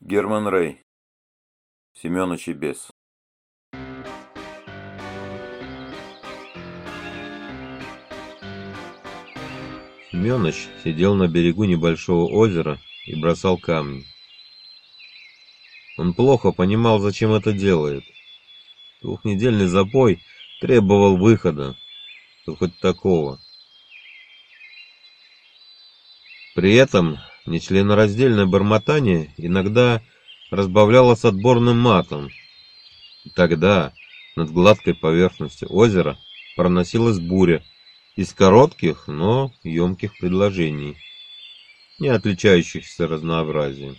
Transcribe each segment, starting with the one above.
Герман Рей. Семёныч и бес. Семёныч сидел на берегу небольшого озера и бросал камни. Он плохо понимал, зачем это делает. Двухнедельный запой требовал выхода, хоть такого. При этом нечленораздельное бормотание иногда разбавлялось отборным матом. И тогда над гладкой поверхностью озера проносилась буря из коротких, но емких предложений, не отличающихся разнообразием.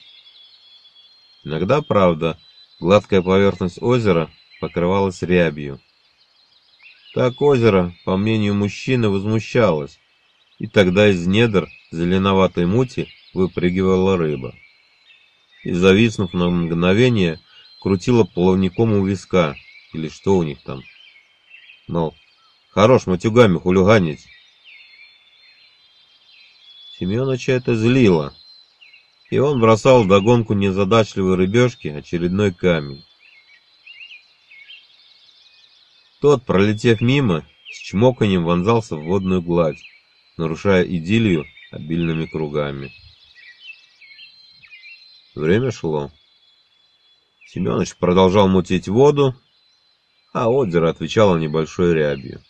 Иногда, правда, гладкая поверхность озера покрывалась рябью. Так озеро, по мнению мужчины, возмущалось, и тогда из недр зеленоватой мути выпрыгивала рыба. И, зависнув на мгновение, крутила плавником у виска, или что у них там. Мол, хорош матюгами хулиганить. Семеновича это злило, и он бросал в догонку незадачливой рыбешки очередной камень. Тот, пролетев мимо, с чмоканьем вонзался в водную гладь, нарушая идиллию обильными кругами. Время шло. Семенович продолжал мутить воду, а озеро отвечало небольшой рябью.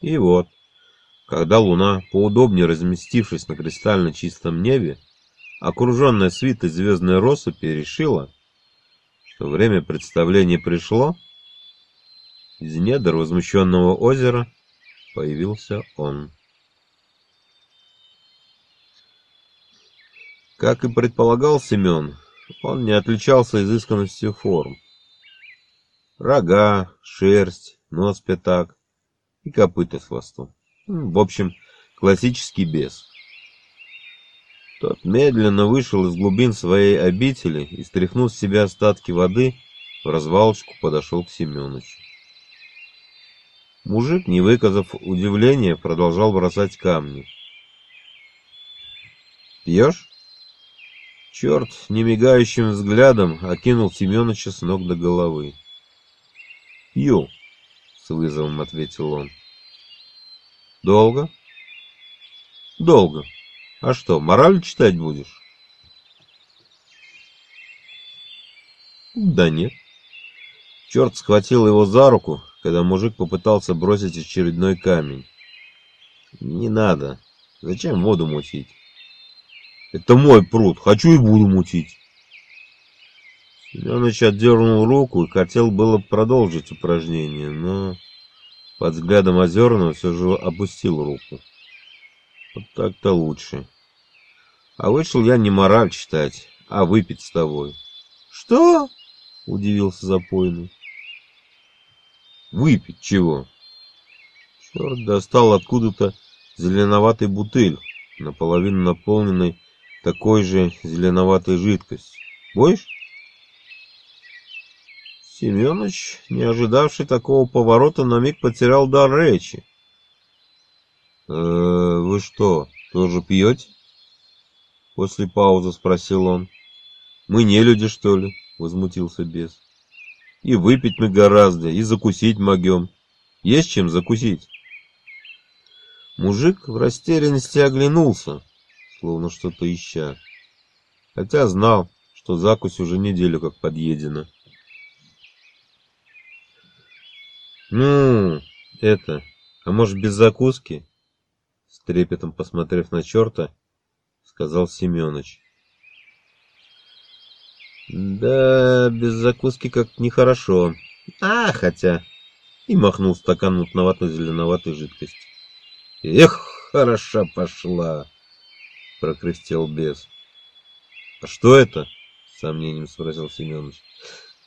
И вот, когда луна, поудобнее разместившись на кристально чистом небе, окруженная свитой звездной россыпи, решила, что время представления пришло, из недр возмущенного озера появился он. Как и предполагал Семен, он не отличался изысканностью форм. Рога, шерсть, нос пятак и копыта с хвостом. В общем, классический бес. Тот медленно вышел из глубин своей обители и, стряхнув с себя остатки воды, в развалочку подошел к Семеновичу. Мужик, не выказав удивления, продолжал бросать камни. «Пьешь?» Черт немигающим взглядом окинул Семеновича с ног до головы. «Пью», — с вызовом ответил он. «Долго?» «Долго. А что, мораль читать будешь?» «Да нет». Черт схватил его за руку, когда мужик попытался бросить очередной камень. «Не надо. Зачем воду мутить?» Это мой пруд, хочу и буду мутить. Семенович отдернул руку и хотел было продолжить упражнение, но под взглядом Озерного все же опустил руку. Вот так-то лучше. А вышел я не мораль читать, а выпить с тобой. Что? Удивился запойный. Выпить чего? Черт достал откуда-то зеленоватый бутыль, наполовину наполненный такой же зеленоватой жидкость. Будешь? Семенович, не ожидавший такого поворота, на миг потерял дар речи. «Э, «Вы что, тоже пьете?» После паузы спросил он. «Мы не люди, что ли?» — возмутился бес. «И выпить мы гораздо, и закусить могем. Есть чем закусить?» Мужик в растерянности оглянулся словно что-то ища. Хотя знал, что закусь уже неделю как подъедена. «Ну, это, а может без закуски?» С трепетом посмотрев на черта, сказал Семенович. «Да, без закуски как нехорошо. А, хотя...» И махнул стакан мутновато-зеленоватой жидкости. «Эх, хороша пошла!» — прокряхтел бес. «А что это?» — с сомнением спросил Семенович.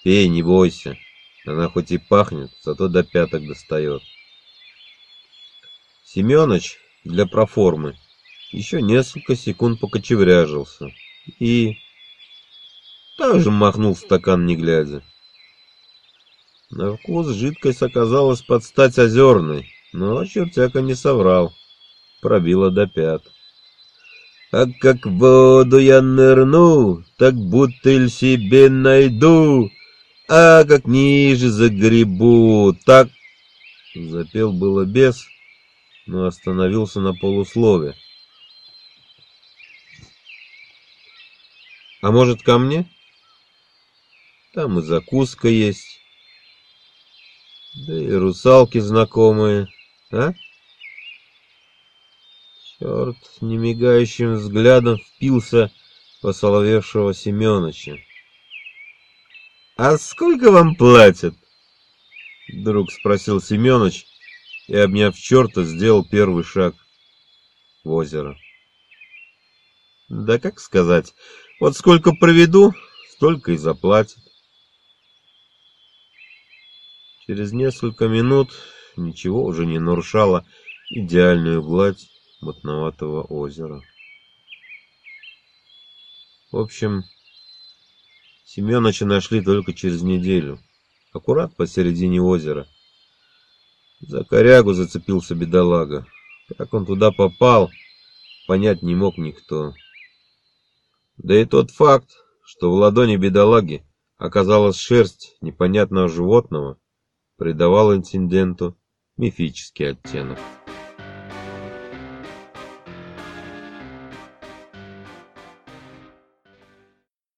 «Пей, не бойся. Она хоть и пахнет, зато до пяток достает». Семенович для проформы еще несколько секунд покочевряжился и также махнул стакан, не глядя. На вкус жидкость оказалась под стать озерной, но чертяка не соврал, пробила до пят. А как в воду я нырну, так бутыль себе найду, а как ниже загребу, так... Запел было бес, но остановился на полуслове. А может, ко мне? Там и закуска есть. Да и русалки знакомые, а? Черт немигающим взглядом впился посоловевшего Семёныча. «А сколько вам платят?» Вдруг спросил Семёныч и, обняв черта, сделал первый шаг в озеро. «Да как сказать, вот сколько проведу, столько и заплатят». Через несколько минут ничего уже не нарушало идеальную гладь мутноватого озера. В общем, Семёныча нашли только через неделю, аккурат посередине озера. За корягу зацепился бедолага. Как он туда попал, понять не мог никто. Да и тот факт, что в ладони бедолаги оказалась шерсть непонятного животного, придавал инциденту мифический оттенок.